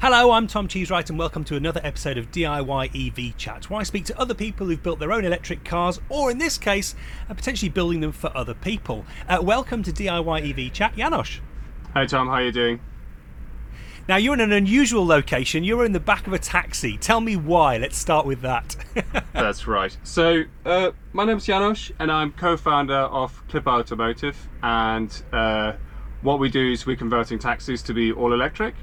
Hello, I'm Tom Cheesewright, and welcome to another episode of DIY EV Chat, where I speak to other people who've built their own electric cars, or in this case, are potentially building them for other people. Uh, welcome to DIY EV Chat, Janosch. Hey Tom, how are you doing? Now, you're in an unusual location. You're in the back of a taxi. Tell me why. Let's start with that. That's right. So, uh, my name's Janosch, and I'm co founder of Clipper Automotive. And uh, what we do is we're converting taxis to be all electric.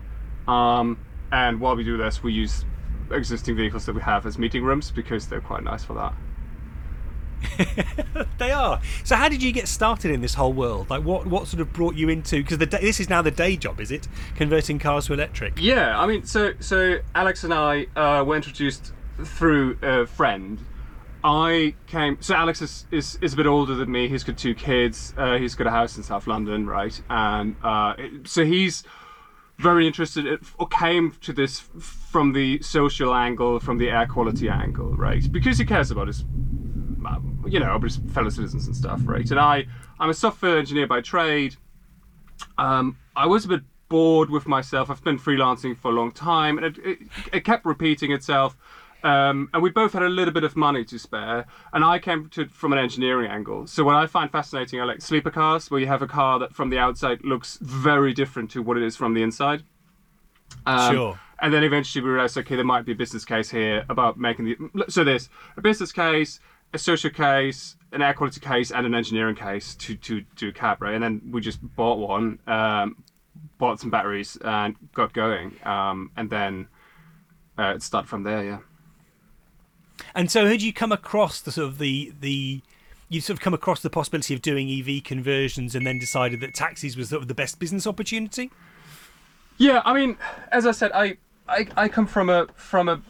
Um, and while we do this, we use existing vehicles that we have as meeting rooms because they're quite nice for that. they are. So, how did you get started in this whole world? Like, what what sort of brought you into? Because the this is now the day job, is it? Converting cars to electric. Yeah, I mean, so so Alex and I uh, were introduced through a friend. I came. So Alex is, is, is a bit older than me. He's got two kids. Uh, he's got a house in South London, right? And uh, so he's very interested in, or came to this from the social angle, from the air quality angle, right? Because he cares about his you know, just fellow citizens and stuff, right? And I, I'm a software engineer by trade. Um, I was a bit bored with myself. I've been freelancing for a long time, and it, it, it kept repeating itself. Um, and we both had a little bit of money to spare, and I came to from an engineering angle. So what I find fascinating are like sleeper cars, where you have a car that from the outside looks very different to what it is from the inside. Um, sure. And then eventually we realized, okay, there might be a business case here about making the. So there's a business case, a social case, an air quality case, and an engineering case to to do a cab, right? And then we just bought one, um, bought some batteries, and got going. Um, and then uh, it started from there, yeah. And so, had you come across the sort of the the you sort of come across the possibility of doing EV conversions, and then decided that taxis was sort of the best business opportunity? Yeah, I mean, as I said, I I, I come from a from a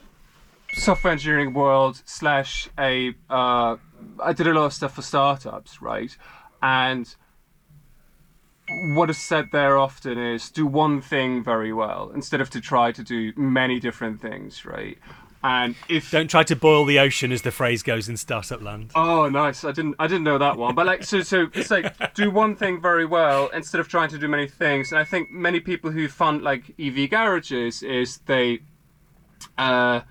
software engineering world slash a uh, I did a lot of stuff for startups, right? And what is said there often is do one thing very well instead of to try to do many different things, right? And if don't try to boil the ocean, as the phrase goes in startup land. Oh, nice! I didn't I didn't know that one, but like so so it's like do one thing very well instead of trying to do many things. And I think many people who fund like EV garages is they. Uh,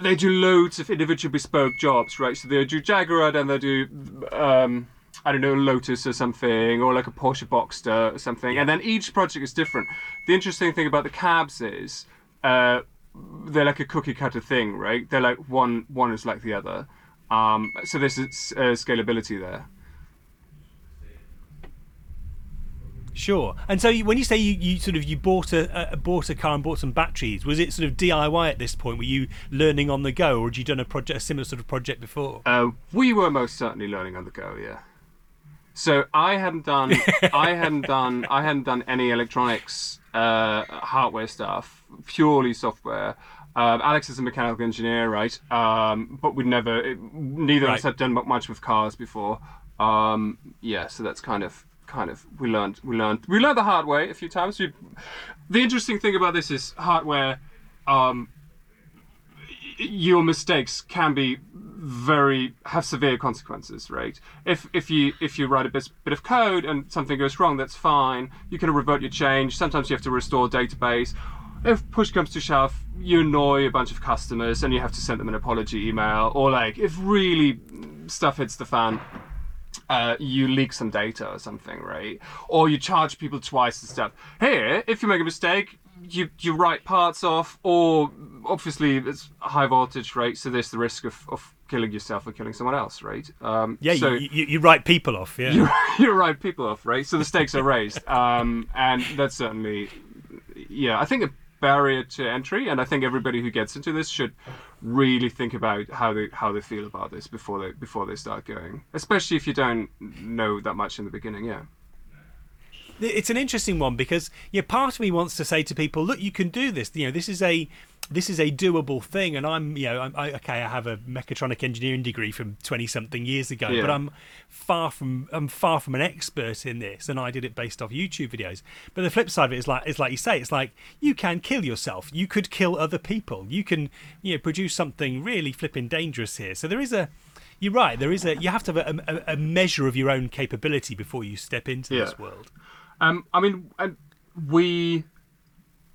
they do loads of individual bespoke jobs, right? So they do Jaguar, then they do, um, I don't know, Lotus or something, or like a Porsche Boxster or something. And then each project is different. The interesting thing about the cabs is uh, they're like a cookie cutter thing, right? They're like one one is like the other. Um, so there's scalability there. Sure. And so you, when you say you, you sort of you bought a, a, bought a car and bought some batteries, was it sort of DIY at this point? Were you learning on the go, or had you done a project, a similar sort of project before? Uh, we were most certainly learning on the go. Yeah. So I hadn't done I hadn't done I hadn't done any electronics uh, hardware stuff, purely software. Um, Alex is a mechanical engineer, right? Um, but we'd never, it, neither right. of us had done much with cars before. Um, yeah, so that's kind of kind of we learned we learned we learned the hard way a few times. We, the interesting thing about this is hardware. Um, your mistakes can be very have severe consequences, right? If if you if you write a bit, bit of code and something goes wrong, that's fine. You can revert your change. Sometimes you have to restore database. If push comes to shove, you annoy a bunch of customers and you have to send them an apology email, or like if really stuff hits the fan, uh, you leak some data or something, right? Or you charge people twice and stuff. Here, if you make a mistake, you you write parts off, or obviously it's high voltage, right? So there's the risk of, of killing yourself or killing someone else, right? Um, yeah, so you, you, you, write people off, yeah. You, you write people off, right? So the stakes are raised, um, and that's certainly, yeah. I think a barrier to entry, and I think everybody who gets into this should really think about how they how they feel about this before they before they start going. Especially if you don't know that much in the beginning. Yeah. It's an interesting one because yeah, part of me wants to say to people, look, you can do this. You know, this is a this is a doable thing and i'm you know I'm, I, okay i have a mechatronic engineering degree from 20 something years ago yeah. but i'm far from i'm far from an expert in this and i did it based off youtube videos but the flip side of it is like is like you say it's like you can kill yourself you could kill other people you can you know produce something really flipping dangerous here so there is a you're right there is a you have to have a, a, a measure of your own capability before you step into yeah. this world um i mean we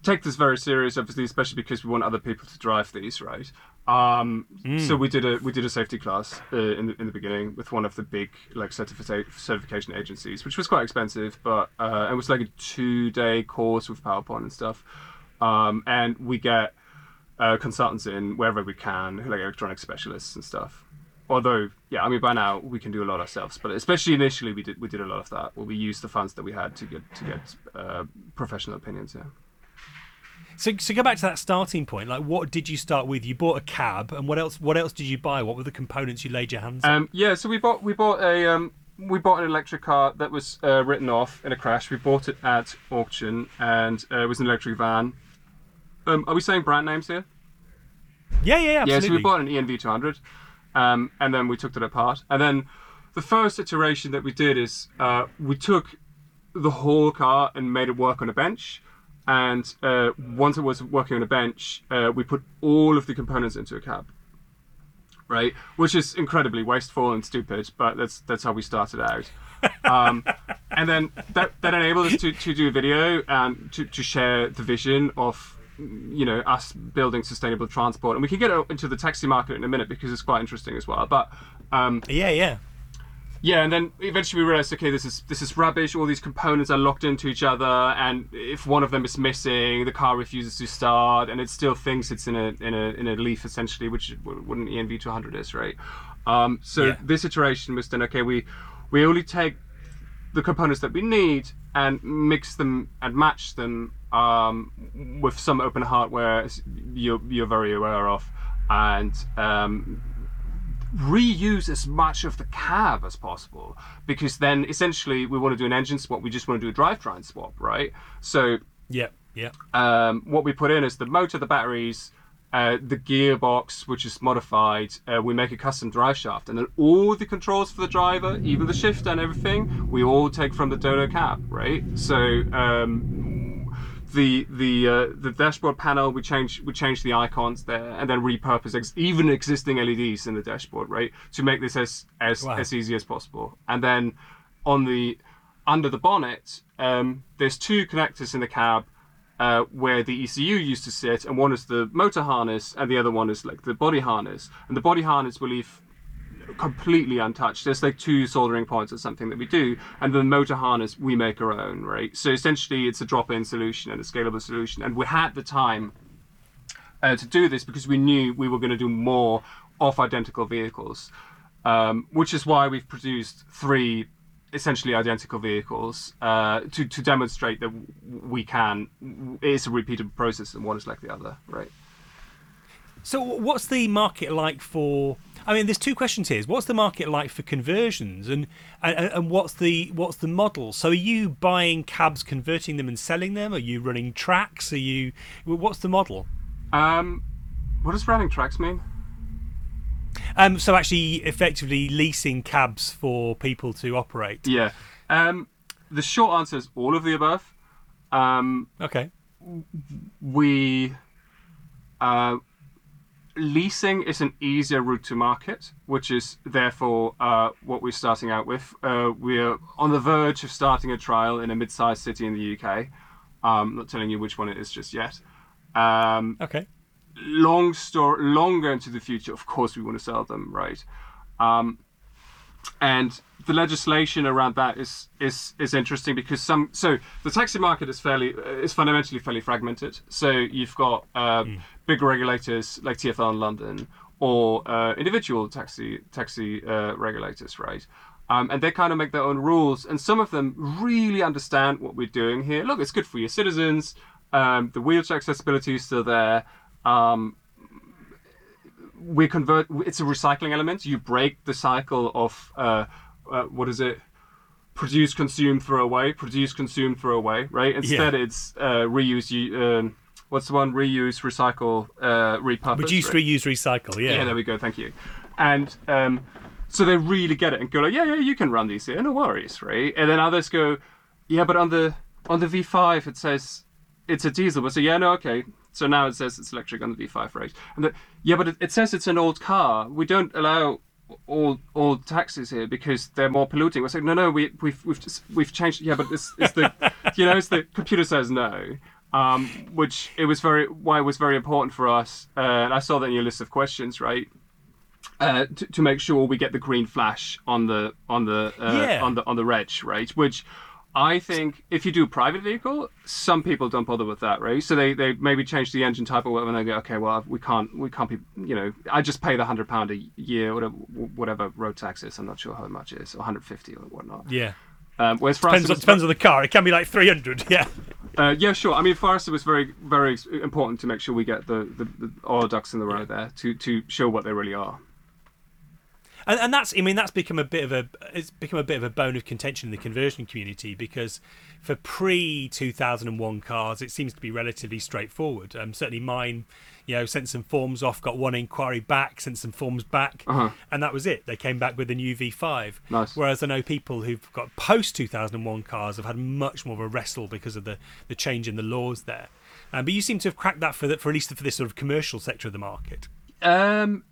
take this very serious, obviously, especially because we want other people to drive these, right? Um, So we did a we did a safety class uh, in the, in the beginning with one of the big like certification certification agencies, which was quite expensive, but uh, it was like a two day course with PowerPoint and stuff. Um, and we get uh, consultants in wherever we can, like electronic specialists and stuff. Although, yeah, I mean, by now we can do a lot ourselves, but especially initially we did we did a lot of that. Where we used the funds that we had to get to get uh, professional opinions. Yeah. So, so go back to that starting point. Like, what did you start with? You bought a cab, and what else? What else did you buy? What were the components you laid your hands on? Um, yeah, so we bought we bought a um, we bought an electric car that was uh, written off in a crash. We bought it at auction, and uh, it was an electric van. Um, are we saying brand names here? yeah, yeah, absolutely. Yeah, so we bought an ENV 200, um, and then we took it apart. And then the first iteration that we did is uh, we took the whole car and made it work on a bench. And uh, once it was working on a bench, uh, we put all of the components into a cab. Right, which is incredibly wasteful and stupid, but that's that's how we started out. Um, and then that, that enabled us to, to do a video and to, to share the vision of you know us building sustainable transport. And we can get into the taxi market in a minute because it's quite interesting as well. But um, yeah, yeah. yeah and then eventually we realized okay this is this is rubbish. All these components are locked into each other. And if one of them is missing the car refuses to start. And it still thinks it's in a in a in a leaf essentially which an env 200 is right? Um, so Yeah. this iteration was then okay we we only take the components that we need and mix them and match them um, with some open hardware you're, you're very aware of and um, reuse as much of the cab as possible because then essentially we want to do an engine swap we just want to do a drivetrain swap right so Yeah, yeah. um, what we put in is the motor, the batteries, uh, the gearbox, which is modified. Uh, we make a custom drive shaft, and then all the controls for the driver, even the shifter and everything, we all take from the donor cab, right? So um, the the uh, the dashboard panel, we change we change the icons there, and then repurpose ex- even existing LEDs in the dashboard, right, to make this as as Wow. as easy as possible. And then on the under the bonnet, um, there's two connectors in the cab uh, where the ECU used to sit, and one is the motor harness, and the other one is like the body harness. And the body harness we leave completely untouched. There's like two soldering points or something that we do, and the motor harness we make our own, right? So essentially, it's a drop-in solution and a scalable solution. And we had the time uh, to do this because we knew we were going to do more off identical vehicles, um, which is why we've produced three essentially identical vehicles uh, to to demonstrate that we can. It's a repeatable process, and one is like the other, right? So, what's the market like for? I mean, there's two questions here. What's the market like for conversions, and and, and what's the what's the model? So, are you buying cabs, converting them, and selling them? Are you running tracks? Are you? What's the model? Um, what does running tracks mean? Um, so actually, effectively leasing cabs for people to operate. Yeah. Um, the short answer is all of the above. Um, Okay. we uh, leasing is an easier route to market, which is therefore uh, what we're starting out with. Uh, we're on the verge of starting a trial in a mid-sized city in the UK. Um, not telling you which one it is just yet. Um, Okay. long story, longer into the future, of course, we want to sell them, right? Um, and the legislation around that is is is interesting because some so the taxi market is fairly is fundamentally fairly fragmented. So you've got uh, big regulators like TfL in London or uh, individual taxi taxi uh, regulators, right? Um, and they kind of make their own rules, and some of them really understand what we're doing here. Look, it's good for your citizens. Um, the wheelchair accessibility is still there. Um, we convert it's a recycling element. You break the cycle of uh, uh, what is it? Produce consume throw away produce consume throw away right? Instead it's uh, reuse you um, what's the one? Reuse recycle uh, repurpose Reduce, right? reuse, recycle. Yeah. yeah there we go thank you. And um, so they really get it and go like yeah yeah you can run these here no worries right? And then others go yeah but on the on the v5 it says it's a diesel. But so yeah no okay so now it says it's electric on the v5 right and the, yeah but it, it says it's an old car we don't allow all all taxis here because they're more polluting. We're saying no, no, we we've we've just, we've changed. Yeah, but it's, it's the you know it's the computer says no. um, which it was very why it was very important for us. Uh, and I saw that in your list of questions, right? Uh, to, to make sure we get the green flash on the on the uh, Yeah. on the on the reg, right? Which I think if you do a private vehicle, some people don't bother with that, right? So they, they maybe change the engine type or whatever, and they go, okay, well we can't we can't be you know I just pay the hundred pound a year whatever whatever road tax is. I'm not sure how much it is, or 150 or whatnot. Yeah. Um, whereas for Depends it on, depends on the car. It can be like 300. Yeah. uh, yeah, sure. I mean, for us, it was very, very important to make sure we get the, the, the all ducks in the row there to, to show what they really are. And, and that's, I mean, that's become a bit of a, it's become a bit of a bone of contention in the conversion community because for pre 2001 cars, it seems to be relatively straightforward. Um, certainly mine, you know, sent some forms off, got one inquiry back, sent some forms back, Uh-huh. and that was it. They came back with a new V5. Nice. Whereas I know people who've got post 2001 cars have had much more of a wrestle because of the, the change in the laws there. Um, but you seem to have cracked that for, the, for at least for this sort of commercial sector of the market. Um,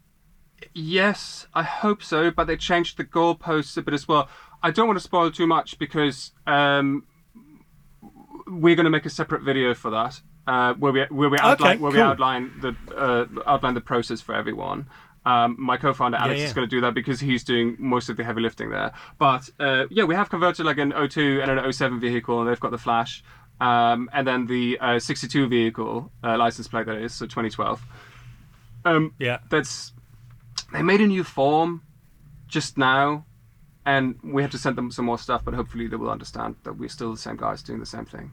yes, I hope so, but they changed the goalposts a bit as well. I don't want to spoil too much because um, we're going to make a separate video for that, uh, where we where we outline where we outline the uh, outline the process for everyone. Um, my co-founder Alex yeah. is going to do that because he's doing most of the heavy lifting there. But uh, yeah, we have converted like an 02 and an 07 vehicle, and they've got the flash, um, and then the uh, 62 vehicle uh, license plate that is, so 2012. Um, Yeah. that's they made a new form just now and we have to send them some more stuff but hopefully they will understand that we're still the same guys doing the same thing.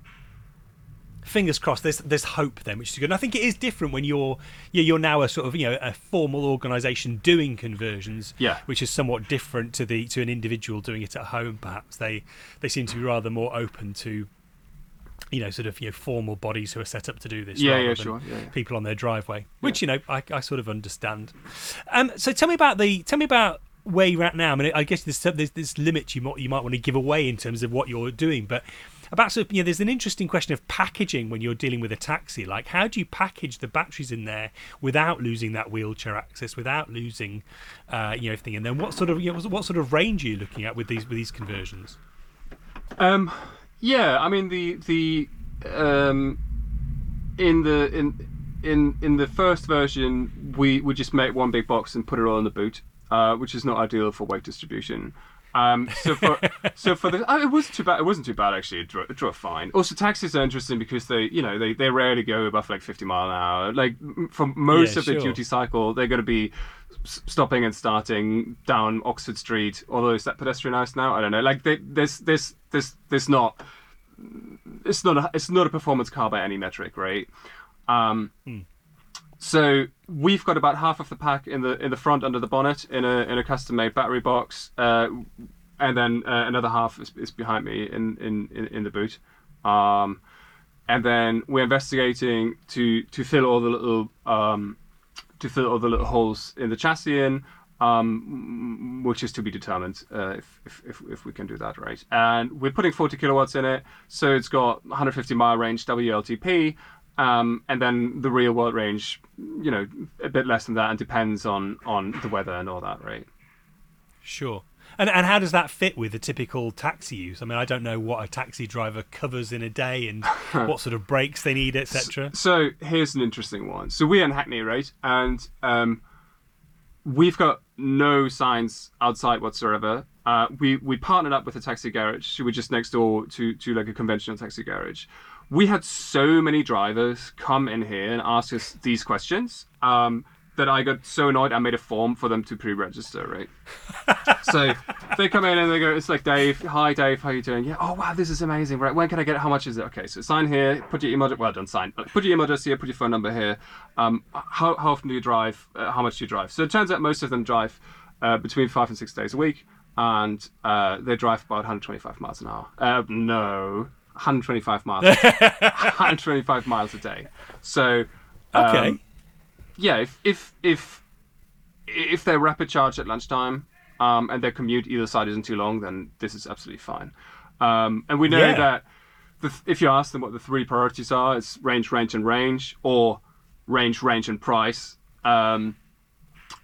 Fingers crossed. There's there's hope then which is good. And i think it is different when you're yeah, you're now a sort of you know a formal organization doing conversions Yeah. which is somewhat different to the to an individual doing it at home perhaps. They they seem to be rather more open to you know sort of you know formal bodies who are set up to do this Yeah, yeah, sure, yeah, yeah. people on their driveway which you know I, I sort of understand um so tell me about the tell me about where you're at now i mean i guess there's there's this limit you might you might want to give away in terms of what you're doing but about sort of, you know, there's an interesting question of packaging when you're dealing with a taxi. Like, how do you package the batteries in there without losing that wheelchair access, without losing, uh, you know, everything? And then what sort of, you know, what sort of range are you looking at with these with these conversions? um yeah i mean the the um in the in in in the first version we we just make one big box and put it all in the boot uh which is not ideal for weight distribution um, so for so for the oh, it wasn't too bad. It wasn't too bad actually. It drove, it fine. Also, taxis are interesting because they you know they, they rarely go above like 50 mile an hour. Like for most Yeah, of the duty cycle, they're going to be stopping and starting down Oxford Street. Although is that pedestrianised now? I don't know. Like they, there's there's there's there's not it's not a it's not a performance car by any metric, right? Um, so we've got about half of the pack in the in the front under the bonnet in a in a custom made battery box, uh, and then uh, another half is, is behind me in in in, in the boot. Um, and then we're investigating to to fill all the little um, to fill all the little holes in the chassis in, um, which is to be determined uh, if, if, if, if we can do that right. And we're putting 40 kilowatts in it, so it's got 150 mile range WLTP, um, and then the real world range, you know, a bit less than that, and depends on on the weather and all that, right? Sure. And and how does that fit with the typical taxi use? I mean, I don't know what a taxi driver covers in a day and what sort of brakes they need, etc. So here's an interesting one. So we're in Hackney, right? And um, we've got no signs outside whatsoever. Uh, we we partnered up with a taxi garage. So we're just next door to to like a conventional taxi garage. We had so many drivers come in here and ask us these questions um, that I got so annoyed. I made a form for them to pre-register, right? so they come in and they go, it's like Dave, hi Dave, how you doing? Yeah, oh wow, this is amazing, right? When can I get it? How much is it? Okay, so sign here, put your email, well done, sign. Put your email address here, put your phone number here. Um, how, how often do you drive? Uh, how much do you drive? So it turns out most of them drive uh, between five and six days a week, and uh, they drive about 125 miles an hour. Uh, no, 125 miles, 125 miles a day. So um, Okay. Yeah, if if if if they're rapid charge at lunchtime um, and their commute either side isn't too long, then this is absolutely fine. Um, and we know Yeah. that the, if you ask them what the three priorities are, it's range, range, and range, or range, range, and price. Um,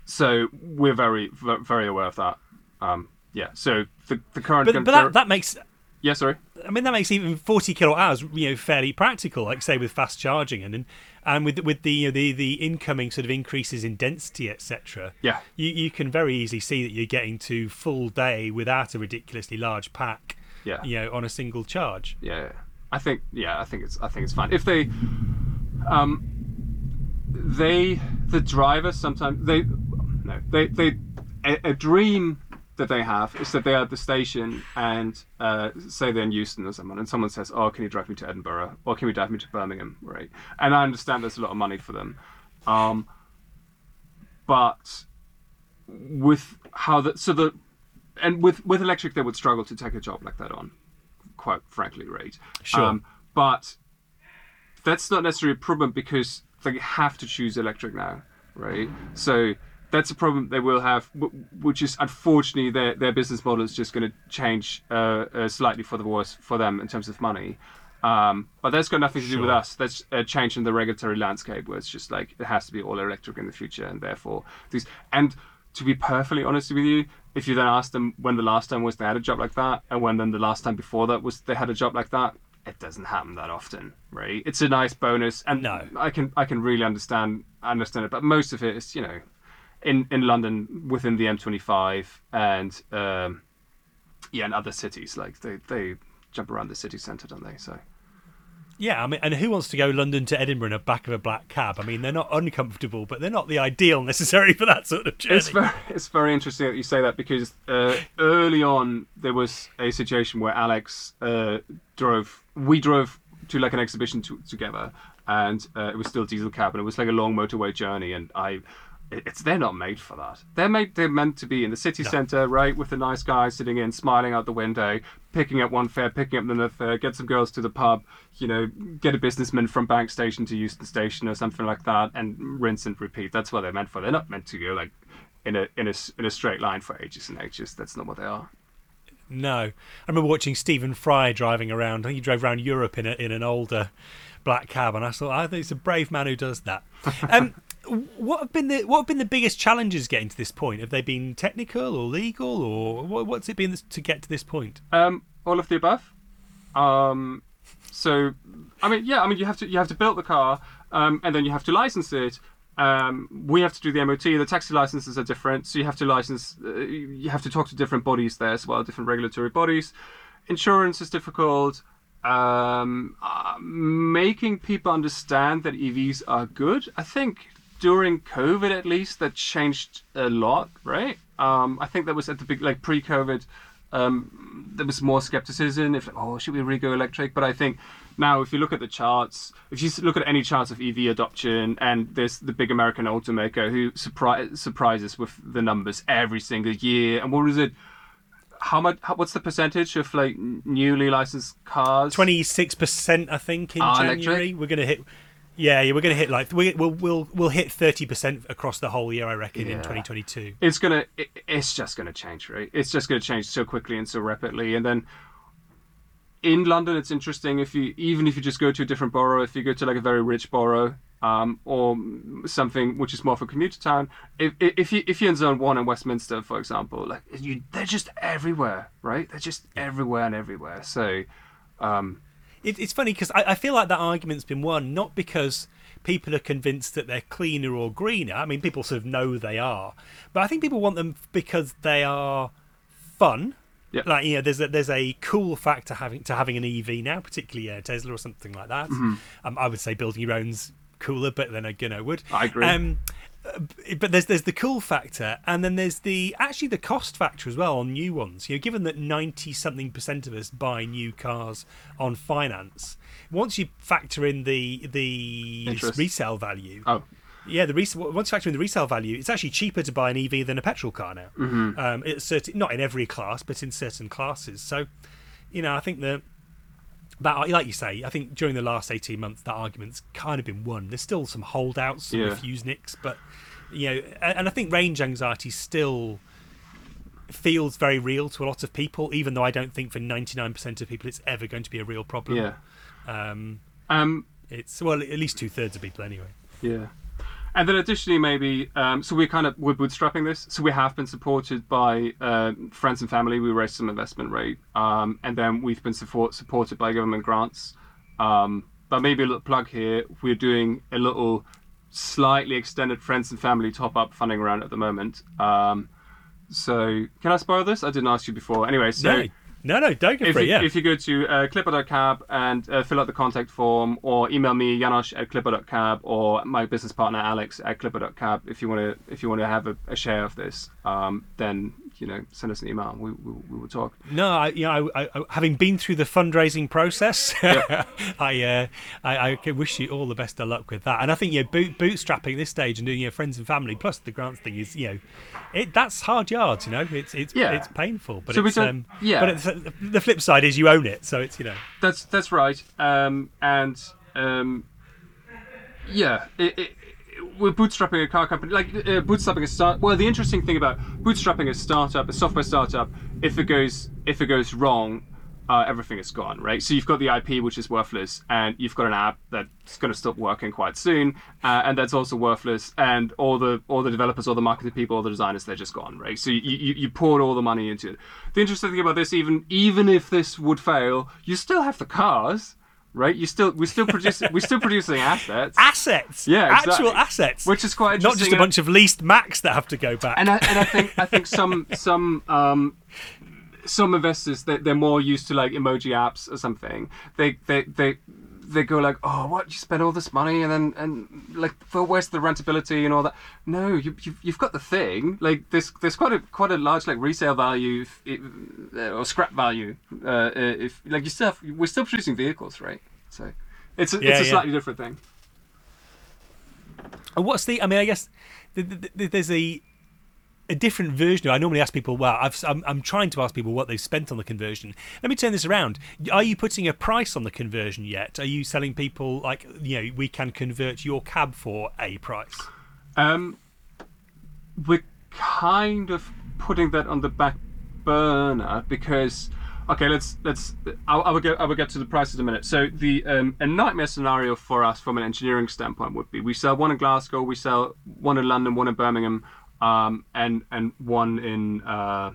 so we're very very aware of that. Um, yeah. So the the current But, con- but that, that makes Yeah, sorry. I mean, that makes even 40 kilowatt hours, you know, fairly practical. Like say with fast charging and and with with the you know, the the incoming sort of increases in density, etc. Yeah. You you can very easily see that you're getting to full day without a ridiculously large pack. Yeah. You know, on a single charge. Yeah, I think yeah, I think it's I think it's fine if they, um, they the driver sometimes they no they they a, a dream that they have is that they are at the station and uh, say they're in Euston or someone, and someone says, "Oh, can you drive me to Edinburgh? Or can you drive me to Birmingham?" Right? And I understand there's a lot of money for them, um, but with how the so the and with with electric they would struggle to take a job like that on, quite frankly, right? Sure. but that's not necessarily a problem because they have to choose electric now, right? So that's a problem they will have, which is unfortunately their their business model is just going to change uh, uh, slightly for the worse for them in terms of money. Um, but that's got nothing to do Sure. with us. That's a change in the regulatory landscape where it's just like it has to be all electric in the future, and therefore these. And to be perfectly honest with you, if you then ask them when the last time was they had a job like that, and when then the last time before that was they had a job like that, it doesn't happen that often, right? It's a nice bonus, and No. I can I can really understand understand it, but most of it is you know, in in London within the M25 and um, yeah, and other cities like they they jump around the city centre, don't they? So Yeah, I mean, and who wants to go London to Edinburgh in the back of a black cab? I mean, they're not uncomfortable, but they're not the ideal necessary for that sort of journey. It's very, it's very interesting that you say that because uh, early on there was a situation where Alex uh, drove, we drove to like an exhibition to, together, and uh, it was still diesel cab, and it was like a long motorway journey, and I. it- It's they're not made for that. They're made. They're meant to be in the city centre, right, with a nice guy sitting in, smiling out the window, picking up one fare, picking up another fare, get some girls to the pub, you know, get a businessman from Bank Station to Euston Station or something like that, and rinse and repeat. That's what they're meant for. They're not meant to go like in a in a in a straight line for ages and ages. That's not what they are. No, I remember watching Stephen Fry driving around. He drove around Europe in a, in an older black cab, and I thought, I think it's a brave man who does that. Um, what have been the what have been the biggest challenges getting to this point? Have they been technical or legal, or what, what's it been to get to this point? Um, all of the above. Um, so, I mean, yeah, I mean, you have to you have to build the car, um, and then you have to license it. Um, we have to do the MOT. The taxi licenses are different, so you have to license. Uh, you have to talk to different bodies there as well, different regulatory bodies. Insurance is difficult. Um, uh, making people understand that EVs are good. I think during COVID, at least, that changed a lot, right? Um, I think that was at the big, like pre-COVID, um, there was more skepticism. If oh, should we really go electric? But I think now, if you look at the charts, if you look at any charts of EV adoption, and there's the big American automaker who surpri- surprises with the numbers every single year. And what is it? How much? How, what's the percentage of like newly licensed cars? Twenty six percent, I think, in January. electric? We're going to hit. Yeah, yeah, we're going to hit like we, we'll we'll we'll hit thirty percent across the whole year, I reckon, in twenty twenty two. it's gonna it, it's just gonna change right? It's just gonna change so quickly and so rapidly. And then in london it's interesting if you even if you just go to a different borough if you go to like a very rich borough um, or something which is more for commuter town if, if you if you're in zone one in westminster for example like you they're just everywhere right? They're just everywhere and everywhere. So um, It, it's funny because I, I feel like that argument's been won not because people are convinced that they're cleaner or greener. I mean, people sort of know they are, but I think people want them because they are fun. Yeah. Like you know, there's a, there's a cool factor having to having an EV now, particularly a Tesla or something like that. Mm-hmm. Um, I would say building your own's cooler, but then again, I would. I agree. Um, but there's there's the cool factor, and then there's the actually the cost factor as well on new ones. You know, given that ninety something percent of us buy new cars on finance, once you factor in the the Interest. resale value, oh yeah, the res- once you factor in the resale value, it's actually cheaper to buy an EV than a petrol car now. Mm-hmm. Um, it's certain, not in every class, but in certain classes. So, you know, I think that that, like you say, I think during the last eighteen months, that argument's kind of been won. There's still some holdouts, some Yeah. refuseniks, but you know, and, and I think range anxiety still feels very real to a lot of people, even though I don't think for ninety nine percent of people it's ever going to be a real problem. yeah Um, um, it's well, at least two thirds of people anyway. Yeah. And then additionally, maybe um, so we're kind of we're bootstrapping this. So we have been supported by uh, friends and family. We raised some investment rate, um, and then we've been support, supported by government grants. Um, but maybe a little plug here. We're doing a little slightly extended friends and family top up funding round at the moment. Um, so can I spoil this? I didn't ask you before. Anyway, so. No, no, no, don't go if for it. you, Yeah. if you go to uh, clipper.cab and uh, fill out the contact form or email me Janosch at clipper.cab or my business partner Alex at clipper.cab if you want to if you want to have a, a share of this um, then you know send us an email we, we, we will talk No, I, you know, I, I, having been through the fundraising process, I, uh, I, I wish you all the best of luck with that. And I think you know, boot, bootstrapping this stage and doing your friends and family plus the grants thing is, you know, it that's hard yards. You know, it's it's Yeah. it's painful, but So it's um, yeah. But it's, the flip side is you own it, so it's you know. that's that's right um, and um, yeah it, it, we're bootstrapping a car company like uh, bootstrapping a start well the interesting thing about bootstrapping a startup a software startup if it goes if it goes wrong uh, everything is gone right? So you've got the ip which is worthless and you've got an app that's going to stop working quite soon uh, and that's also worthless and all the all the developers all the marketing people all the designers they're just gone right? So you, you, you poured all the money into it. The interesting thing about this even even if this would fail you still have the cars right? You still we're still producing we're still producing assets. Assets, Yeah, actual assets, which is quite not just a bunch of leased Macs that have to go back. and I, and I think I think some some um, some investors they, they're more used to like emoji apps or something. They they they they go like, oh, what you spend all this money and then and like for where's the rentability and all that? No, you you've, you've got the thing. Like there's there's quite a quite a large like resale value if, if, uh, or scrap value. Uh, if like you still have, we're still producing vehicles, right? So it's a, Yeah, it's a yeah. slightly different thing. And what's the? I mean, I guess th- th- th- there's a a different version. Of. I normally ask people. Well, I'm I'm trying to ask people what they've spent on the conversion. Let me turn this around. Are you putting a price on the conversion yet? Are you selling people like you know we can convert your cab for a price? Um, we're kind of putting that on the back burner because okay, let's let's. I, I will get I will get to the prices in a minute. So the um, a nightmare scenario for us from an engineering standpoint would be we sell one in Glasgow, we sell one in London, one in Birmingham, um, and and one in uh,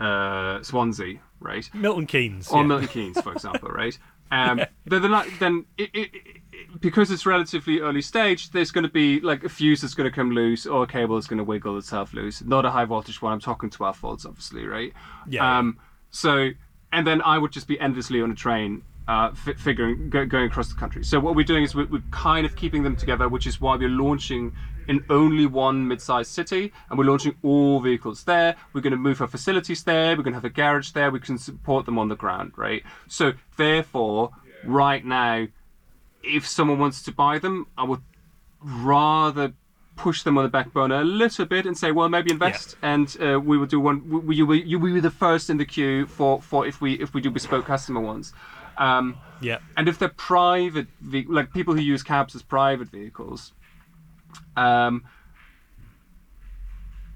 uh, Swansea, right? Milton Keynes. or yeah. Milton Keynes, for example, right? Um, then, then, it, it, it, because it's relatively early stage, there's going to be like a fuse that's going to come loose or a cable that's going to wiggle itself loose. Not a high voltage one. I'm talking 12 volts, obviously, right? Yeah. Um, so, and then I would just be endlessly on a train. Uh, fi figuring go, going across the country. So what we're doing is we're, we're kind of keeping them together, which is why we're launching in only one mid-sized city, and we're launching all vehicles there. We're going to move our facilities there. We're going to have a garage there. We can support them on the ground, right? So therefore, right now, if someone wants to buy them, I would rather push them on the back burner a little bit and say, well, maybe invest, and uh, we will do one. We, you will you will be the first in the queue for for if we if we do bespoke customer ones. Um, yeah. and if they're private, like people who use cabs as private vehicles, um,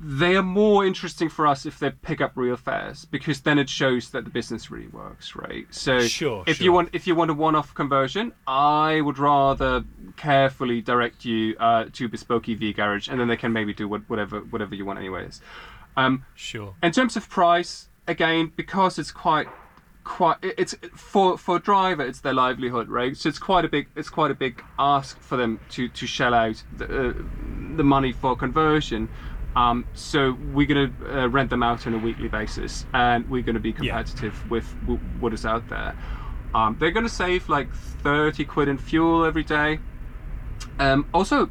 they are more interesting for us if they pick up real fares because then it shows that the business really works, right? So Sure, if sure. you want if you want a one-off conversion, I would rather carefully direct you uh, to bespoke EV garage, and then they can maybe do what, whatever whatever you want, anyways. Um, Sure. in terms of price, again, because it's quite quite it's for for a driver it's their livelihood right? So it's quite a big it's quite a big ask for them to to shell out the, uh, the money for conversion. Um, so we're going to uh, rent them out on a weekly basis and we're going to be competitive with w- what is out there. Um, they're going to save like 30 quid in fuel every day. Um, also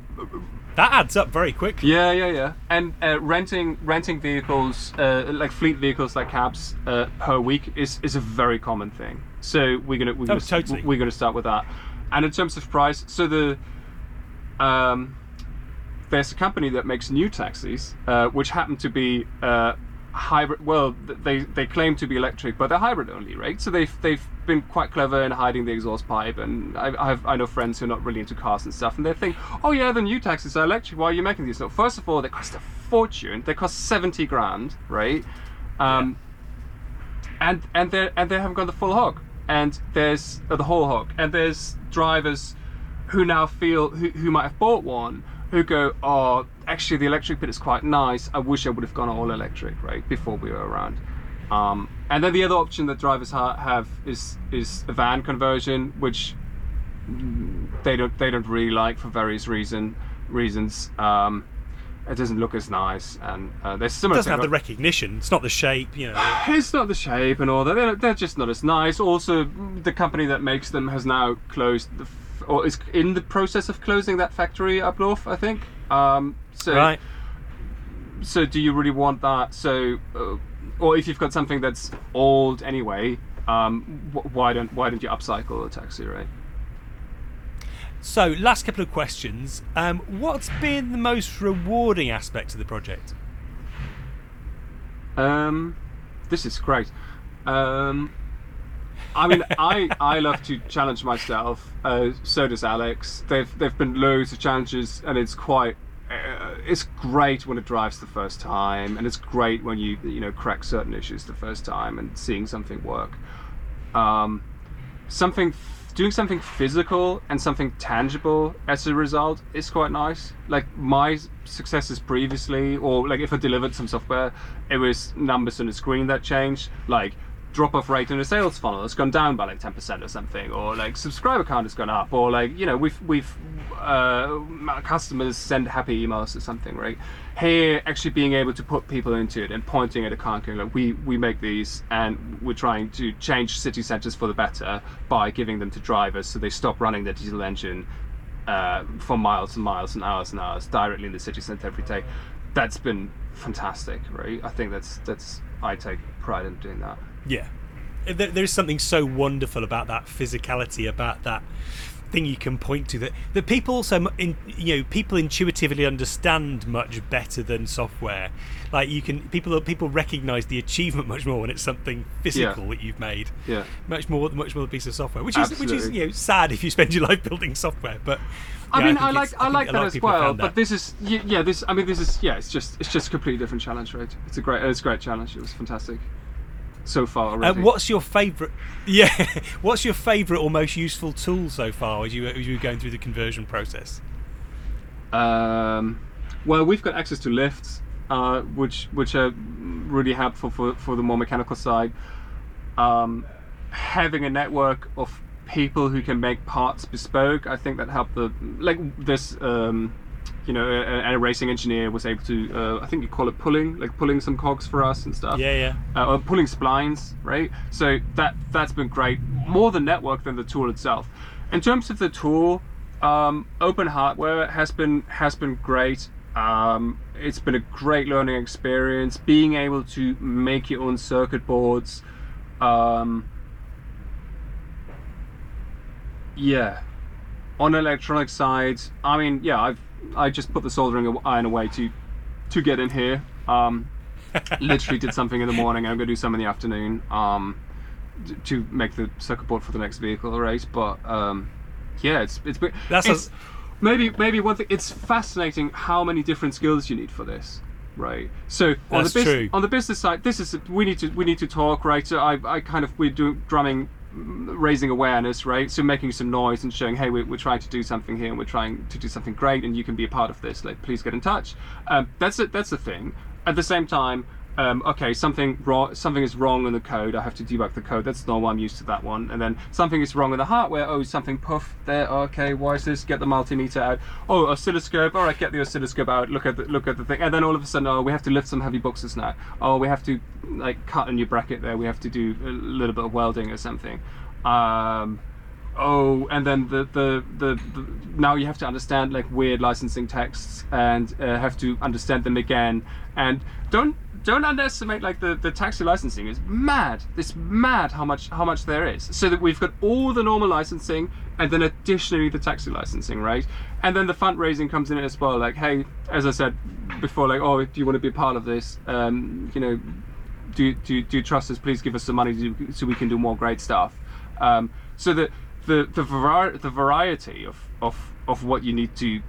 That adds up very quickly. yeah, yeah, yeah. And uh, renting renting vehicles, uh, like fleet vehicles, like cabs, uh, per week is is a very common thing. So we're gonna we're Oh, gonna, totally. we're gonna start with that. And in terms of price, so the um, there's a company that makes new taxis, uh, which happen to be uh, hybrid. Well, they they claim to be electric, but they're hybrid only, right? So they've they've been quite clever in hiding the exhaust pipe. And I, I have I know friends who are not really into cars and stuff, and they think, oh yeah, the new taxis are electric. Why are you making these? No, first of all, they cost a fortune. They cost seventy grand, right? Um, and and they and they haven't got the full hog and there's uh, the whole hog and there's drivers who now feel who, who might have bought one who go, oh, actually the electric bit is quite nice. I wish I would have gone all electric, right, before we were around. Um, and then the other option that drivers ha- have is is a van conversion, which they don't they don't really like for various reason reasons. Um, it doesn't look as nice, and uh, there's It similar. doesn't have the recognition. It's not the shape, you know. It's not the shape and all that. They're, they're just not as nice. Also, the company that makes them has now closed, the f- or is in the process of closing that factory up north. I think. Um, so, Right. so do you really want that? So, uh, or if you've got something that's old anyway, um, wh- why don't why don't you upcycle a taxi, right? So, last couple of questions. Um, what's been the most rewarding aspect of the project? Um, this is great. Um, I mean, I I love to challenge myself. Uh, so does Alex. They've they've been loads of challenges, and it's quite. Uh, it's great when it drives the first time, and it's great when you you know crack certain issues the first time and seeing something work. Um, something doing something physical and something tangible as a result is quite nice like my successes previously or like if i delivered some software it was numbers on the screen that changed like drop off rate in a sales funnel has gone down by like 10% or something or like subscriber count has gone up or like you know we've we've uh, customers send happy emails or something right? Here actually being able to put people into it and pointing at a car going like we we make these and we're trying to change city centers for the better by giving them to drivers so they stop running their diesel engine uh, for miles and miles and hours and hours directly in the city center every day. That's been fantastic right? I think that's that's i take pride in doing that Yeah. There, there's something so wonderful about that physicality, about that thing you can point to that that people also in, you know people intuitively understand much better than software like you can people people recognize the achievement much more when it's something physical that you've made yeah much more much more a piece of software which is which is you know sad if you spend your life building software but I mean, think I, like it's- I, like that as well, but that. this is yeah, this I mean, this is yeah, it's just it's just a completely different challenge, right? It's a great it's a great challenge. It was fantastic so far Uh, already. what's your favourite? Yeah, what's your favourite or most useful tool so far as you as you were going through the conversion process? Um, well, we've got access to lifts, uh, which which are really helpful for for the more mechanical side. Um, having a network of people who can make parts bespoke, I think that helped the like this. Um, you know, a, a racing engineer was able to, uh, I think you call it pulling, like pulling some cogs for us and stuff. Yeah, yeah. uh, or pulling splines, right? So that that's been great. More the network than the tool itself. In terms of the tool, um, open hardware has been has been great. Um, it's been a great learning experience. Being able to make your own circuit boards. Um, yeah, on electronic side, I mean, yeah, I've I just put the soldering iron away to to get in here. Um, literally did something in the morning. I'm gonna do some in the afternoon. Um, to make the circuit board for the next vehicle, right? But um, yeah, it's it's, That's a- maybe maybe one thing. It's fascinating how many different skills you need for this, right? So on That's the bus- on the business side, this is we need to we need to talk, right? So I I kind of we're doing drumming. Raising awareness, right? So making some noise and showing, hey, we're, we're trying to do something here, and we're trying to do something great, and you can be a part of this. Like, please get in touch. Um, that's it. That's the thing. At the same time, um, okay, something wrong, something is wrong in the code. I have to debug the code. That's normal. I'm used to that one. And then something is wrong in the hardware. Oh, something puff there. Okay, why is this? Get the multimeter out. Oh, oscilloscope. All right, get the oscilloscope out. Look at the look at the thing. And then all of a sudden, oh, we have to lift some heavy boxes now. Oh, we have to like cut a new bracket there. We have to do a little bit of welding or something. Um, oh and then the, the the the now you have to understand like weird licensing texts and uh, have to understand them again and don't don't underestimate like the the taxi licensing. Is mad. It's mad how much how much there is. So that we've got all the normal licensing and then additionally the taxi licensing right? And then the fundraising comes in as well. Like hey as i said before like oh do you want to be a part of this? Um you know do, do, do trust us? Please give us some money so we can do more great stuff. Um, so the the the, vari- the variety of, of of what you need to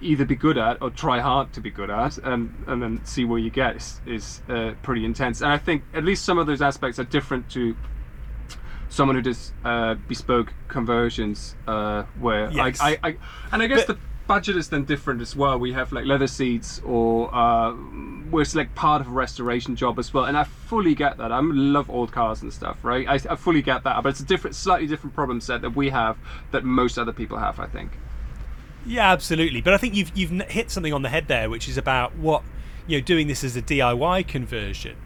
either be good at or try hard to be good at, and and then see where you get is, is uh, pretty intense. And I think at least some of those aspects are different to someone who does uh, bespoke conversions, uh, where Yes. I, I, I, and I guess But- the budget is then different as well. We have like leather seats, or uh, where it's like part of a restoration job as well. And I fully get that. I love old cars and stuff, right? I, I fully get that. But it's a different, slightly different problem set that we have that most other people have. I think. Yeah, absolutely. But I think you've you've hit something on the head there, which is about what you know doing this as a DIY conversion.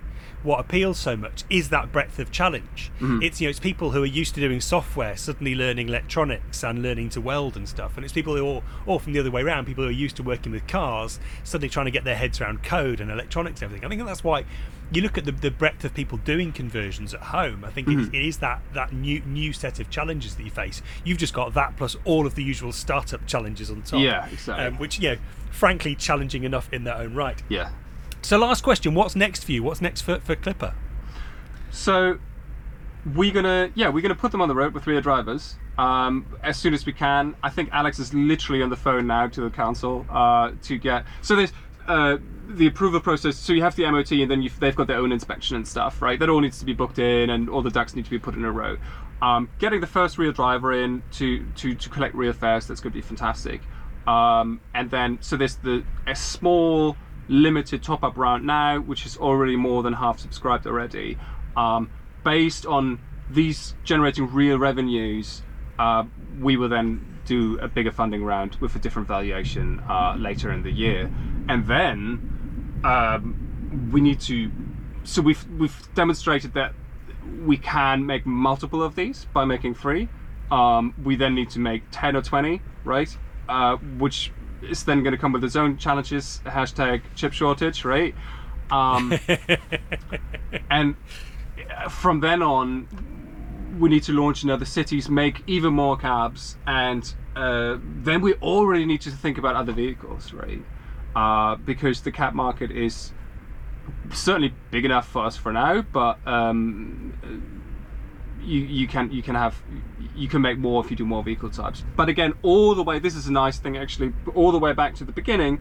What appeals so much is that breadth of challenge. It's you know it's people who are used to doing software suddenly learning electronics and learning to weld and stuff, and it's people who are or from the other way around, people who are used to working with cars suddenly trying to get their heads around code and electronics and everything. I think that's why you look at the, the breadth of people doing conversions at home. I think it, it is that that new new set of challenges that you face. You've just got that plus all of the usual startup challenges on top. Yeah, exactly. Um, which you know, frankly, challenging enough in their own right. Yeah. So, last question: What's next for you? What's next for, for Clipper? So we're gonna yeah we're gonna put them on the road with rear drivers um, as soon as we can. I think Alex is literally on the phone now to the council uh, to get so there's. Uh, the approval process. So you have the MOT, and then they've got their own inspection and stuff, right? That all needs to be booked in, and all the ducks need to be put in a row. Um, getting the first real driver in to to to collect real fares. That's going to be fantastic. Um, and then so there's the a small limited top up round now, which is already more than half subscribed already. Um, based on these generating real revenues, uh, we will then do a bigger funding round with a different valuation uh, later in the year, and then um, we need to. So we've we've demonstrated that we can make multiple of these by making three. Um, we then need to make ten or twenty, right? Uh, which is then going to come with its own challenges. Hashtag chip shortage, right? Um, and uh, from then on, we need to launch in other cities, make even more cabs, and uh, then we already need to think about other vehicles, right? Uh, because the cab market is certainly big enough for us for now, but um, you you can you can have you can make more if you do more vehicle types. But again, all the way this is a nice thing actually. All the way back to the beginning,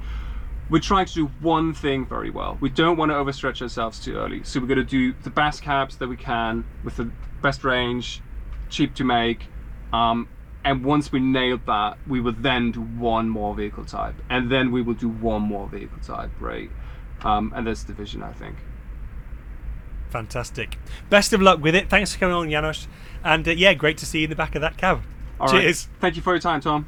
we're trying to do one thing very well. We don't want to overstretch ourselves too early. So we're going to do the best cabs that we can with the best range, cheap to make. Um, and once we nailed that, we will then do one more vehicle type, and then we will do one more vehicle type, right? Um, and that's the vision, I think. Fantastic. Best of luck with it. Thanks for coming on, Janosch. And uh, yeah, great to see you in the back of that cab. All right. Cheers. Thank you for your time, Tom.